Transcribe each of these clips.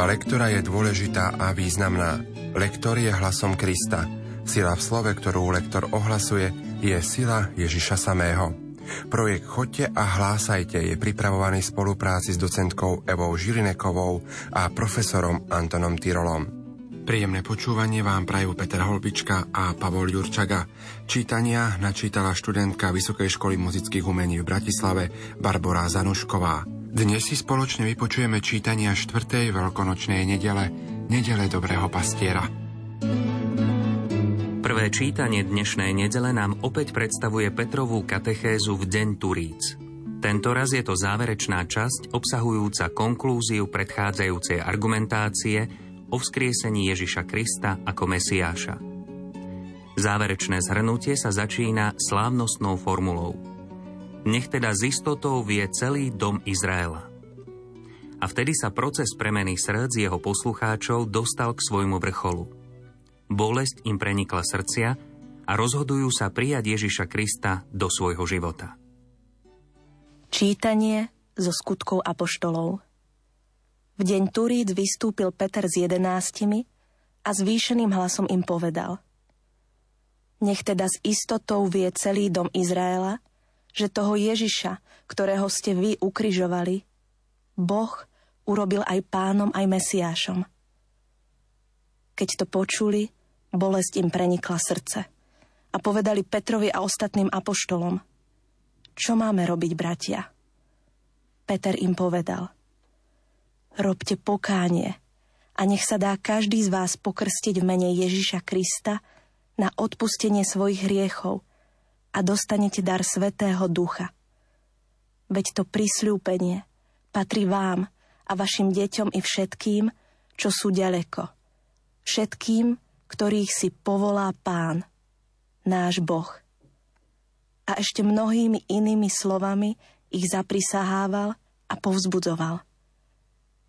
Služba lektora je dôležitá a významná. Lektor je hlasom Krista. Sila v slove, ktorú lektor ohlasuje, je sila Ježiša samého. Projekt Chodte a hlásajte je pripravovaný v spolupráci s docentkou Evou Žilinekovou a profesorom Antonom Tyrolom. Príjemné počúvanie vám prajú Peter Holbička a Pavol Jurčaga. Čítania načítala študentka Vysokej školy muzických umení v Bratislave Barbara Zanušková. Dnes si spoločne vypočujeme čítania 4. veľkonočnej nedele, nedele Dobrého pastiera. Prvé čítanie dnešnej nedele nám opäť predstavuje Petrovú katechézu v deň Turíc. Tento raz je to záverečná časť obsahujúca konklúziu predchádzajúcej argumentácie o vzkriesení Ježiša Krista ako Mesiáša. Záverečné zhrnutie sa začína slávnostnou formulou. Nech teda z istotou vie celý dom Izraela. A vtedy sa proces premeny srdc jeho poslucháčov dostal k svojmu vrcholu – bolesť im prenikla srdcia a rozhodujú sa prijať Ježiša Krista do svojho života. Čítanie zo skutkov apoštolov V deň Turíc vystúpil Peter s jedenáctimi a zvýšeným hlasom im povedal Nech teda s istotou vie celý dom Izraela, že toho Ježiša, ktorého ste vy ukrižovali, Boh urobil aj pánom, aj Mesiášom. Keď to počuli, Bolesť im prenikla srdce. A povedali Petrovi a ostatným apoštolom, čo máme robiť, bratia? Peter im povedal, robte pokánie a nech sa dá každý z vás pokrstiť v mene Ježiša Krista na odpustenie svojich hriechov a dostanete dar Svetého Ducha. Veď to prisľúpenie patrí vám a vašim deťom i všetkým, čo sú ďaleko. Všetkým, ktorých si povolá Pán, náš Boh. A ešte mnohými inými slovami ich zaprisahával a povzbudzoval.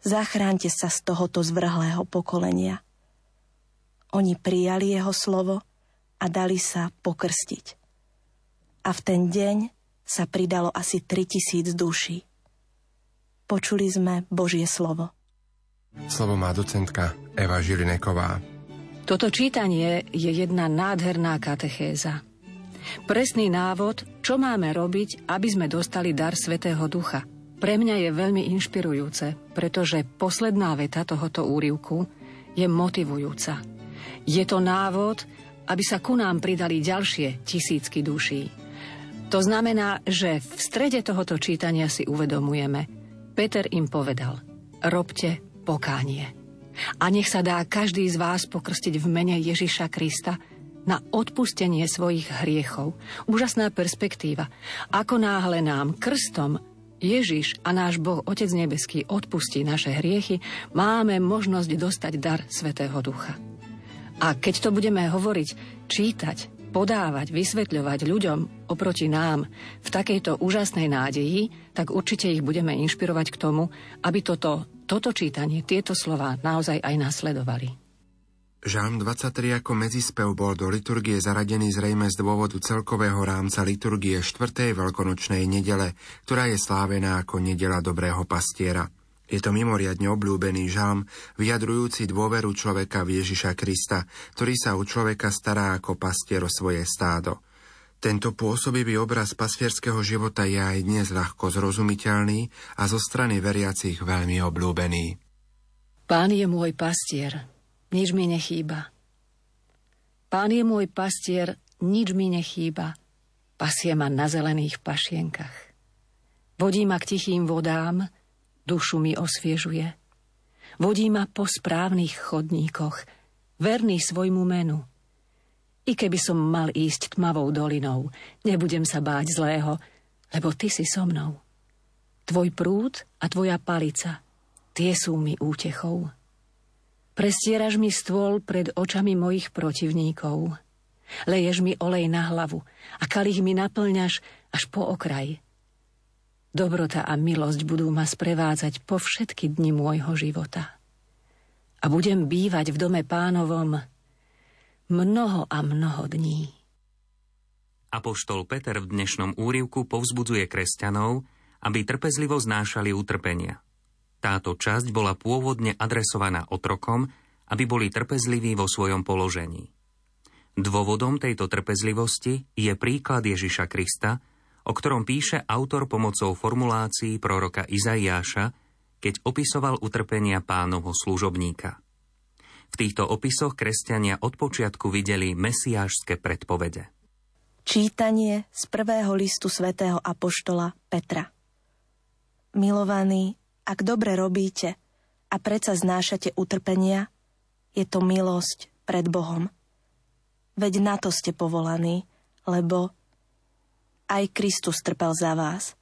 Zachránte sa z tohoto zvrhlého pokolenia. Oni prijali jeho slovo a dali sa pokrstiť. A v ten deň sa pridalo asi 3000 duší. Počuli sme Božie slovo. Slovo má docentka Eva Žilineková. Toto čítanie je jedna nádherná katechéza. Presný návod, čo máme robiť, aby sme dostali dar Svetého Ducha. Pre mňa je veľmi inšpirujúce, pretože posledná veta tohoto úrivku je motivujúca. Je to návod, aby sa ku nám pridali ďalšie tisícky duší. To znamená, že v strede tohoto čítania si uvedomujeme. Peter im povedal, robte pokánie a nech sa dá každý z vás pokrstiť v mene Ježiša Krista na odpustenie svojich hriechov. Úžasná perspektíva. Ako náhle nám krstom Ježiš a náš Boh Otec Nebeský odpustí naše hriechy, máme možnosť dostať dar Svetého Ducha. A keď to budeme hovoriť, čítať, podávať, vysvetľovať ľuďom oproti nám v takejto úžasnej nádeji, tak určite ich budeme inšpirovať k tomu, aby toto toto čítanie, tieto slova naozaj aj nasledovali. Žalm 23 ako medzispev bol do liturgie zaradený zrejme z dôvodu celkového rámca liturgie 4. veľkonočnej nedele, ktorá je slávená ako nedela dobrého pastiera. Je to mimoriadne obľúbený žalm, vyjadrujúci dôveru človeka v Ježiša Krista, ktorý sa u človeka stará ako pastier o svoje stádo – tento pôsobivý obraz pastierského života je aj dnes ľahko zrozumiteľný a zo strany veriacich veľmi obľúbený. Pán je môj pastier, nič mi nechýba. Pán je môj pastier, nič mi nechýba. Pasie ma na zelených pašienkach. Vodí ma k tichým vodám, dušu mi osviežuje. Vodí ma po správnych chodníkoch, verný svojmu menu – i keby som mal ísť tmavou dolinou, nebudem sa báť zlého, lebo ty si so mnou. Tvoj prúd a tvoja palica, tie sú mi útechou. Prestieraš mi stôl pred očami mojich protivníkov. Leješ mi olej na hlavu a kalich mi naplňaš až po okraj. Dobrota a milosť budú ma sprevádzať po všetky dni môjho života. A budem bývať v dome pánovom mnoho a mnoho dní. Apoštol Peter v dnešnom úrivku povzbudzuje kresťanov, aby trpezlivo znášali utrpenia. Táto časť bola pôvodne adresovaná otrokom, aby boli trpezliví vo svojom položení. Dôvodom tejto trpezlivosti je príklad Ježiša Krista, o ktorom píše autor pomocou formulácií proroka Izaiáša, keď opisoval utrpenia pánovho služobníka. V týchto opisoch kresťania od počiatku videli mesiášske predpovede. Čítanie z prvého listu svätého Apoštola Petra Milovaní, ak dobre robíte a predsa znášate utrpenia, je to milosť pred Bohom. Veď na to ste povolaní, lebo aj Kristus trpel za vás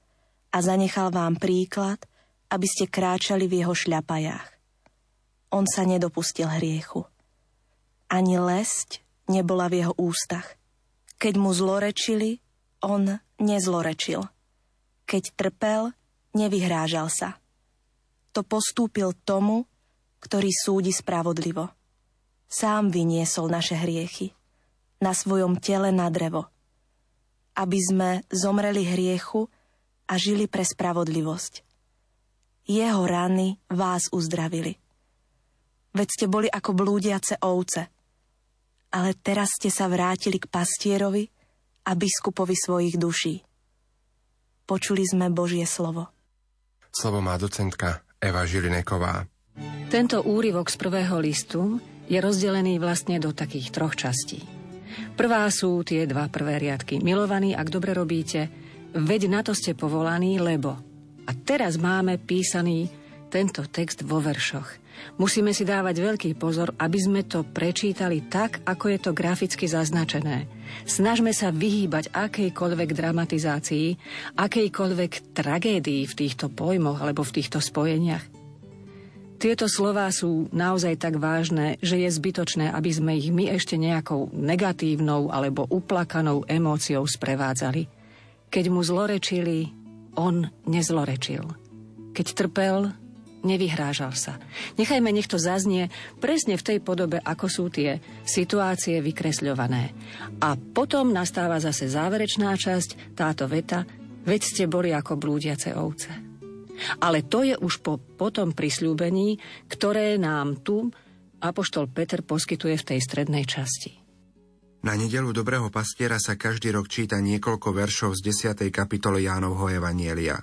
a zanechal vám príklad, aby ste kráčali v jeho šľapajách. On sa nedopustil hriechu. Ani lesť nebola v jeho ústach. Keď mu zlorečili, on nezlorečil. Keď trpel, nevyhrážal sa. To postúpil tomu, ktorý súdi spravodlivo. Sám vyniesol naše hriechy na svojom tele na drevo, aby sme zomreli hriechu a žili pre spravodlivosť. Jeho rany vás uzdravili. Veď ste boli ako blúdiace ovce, ale teraz ste sa vrátili k pastierovi a biskupovi svojich duší. Počuli sme Božie slovo. Slovo má docentka Eva Žilineková. Tento úryvok z prvého listu je rozdelený vlastne do takých troch častí. Prvá sú tie dva prvé riadky. Milovaní, ak dobre robíte, veď na to ste povolaní, lebo. A teraz máme písaný tento text vo veršoch. Musíme si dávať veľký pozor, aby sme to prečítali tak, ako je to graficky zaznačené. Snažme sa vyhýbať akejkoľvek dramatizácii, akejkoľvek tragédii v týchto pojmoch alebo v týchto spojeniach. Tieto slová sú naozaj tak vážne, že je zbytočné, aby sme ich my ešte nejakou negatívnou alebo uplakanou emóciou sprevádzali. Keď mu zlorečili, on nezlorečil. Keď trpel, nevyhrážal sa. Nechajme, nech to zaznie presne v tej podobe, ako sú tie situácie vykresľované. A potom nastáva zase záverečná časť, táto veta, veď ste boli ako blúdiace ovce. Ale to je už po, potom prisľúbení, ktoré nám tu Apoštol Peter poskytuje v tej strednej časti. Na nedelu Dobrého pastiera sa každý rok číta niekoľko veršov z 10. kapitoly Jánovho Evanielia.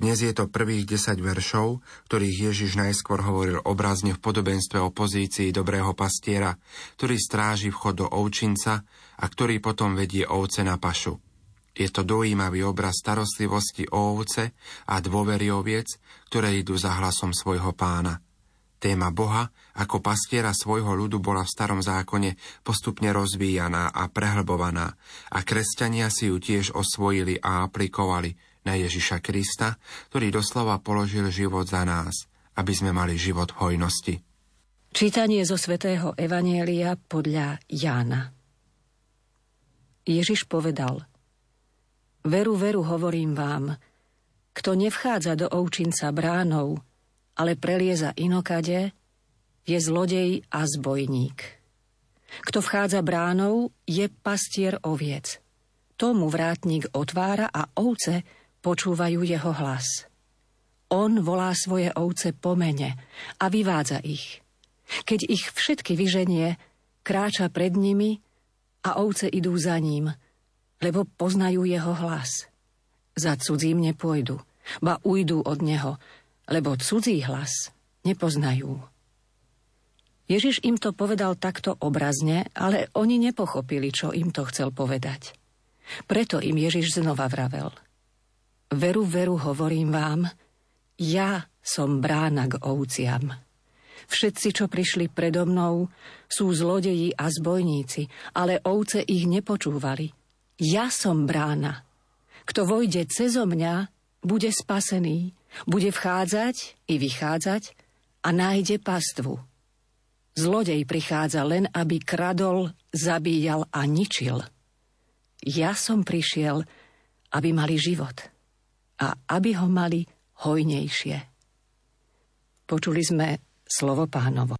Dnes je to prvých 10 veršov, ktorých Ježiš najskôr hovoril obrazne v podobenstve o pozícii dobrého pastiera, ktorý stráži vchod do ovčinca a ktorý potom vedie ovce na pašu. Je to dojímavý obraz starostlivosti o ovce a dôvery oviec, ktoré idú za hlasom svojho pána. Téma Boha ako pastiera svojho ľudu bola v starom zákone postupne rozvíjaná a prehlbovaná a kresťania si ju tiež osvojili a aplikovali na Ježiša Krista, ktorý doslova položil život za nás, aby sme mali život v hojnosti. Čítanie zo svätého Evanielia podľa Jána Ježiš povedal – Veru, veru, hovorím vám, kto nevchádza do ovčinca bránou, ale prelieza inokade, je zlodej a zbojník. Kto vchádza bránou, je pastier oviec. Tomu vrátnik otvára a ovce počúvajú jeho hlas. On volá svoje ovce po mene a vyvádza ich. Keď ich všetky vyženie, kráča pred nimi a ovce idú za ním – lebo poznajú jeho hlas. Za cudzím nepôjdu, ba ujdu od neho, lebo cudzí hlas nepoznajú. Ježiš im to povedal takto obrazne, ale oni nepochopili, čo im to chcel povedať. Preto im Ježiš znova vravel. Veru, veru, hovorím vám, ja som brána k ovciam. Všetci, čo prišli predo mnou, sú zlodeji a zbojníci, ale ovce ich nepočúvali. Ja som brána. Kto vojde cezo mňa, bude spasený, bude vchádzať i vychádzať a nájde pastvu. Zlodej prichádza len, aby kradol, zabíjal a ničil. Ja som prišiel, aby mali život a aby ho mali hojnejšie. Počuli sme slovo pánovo.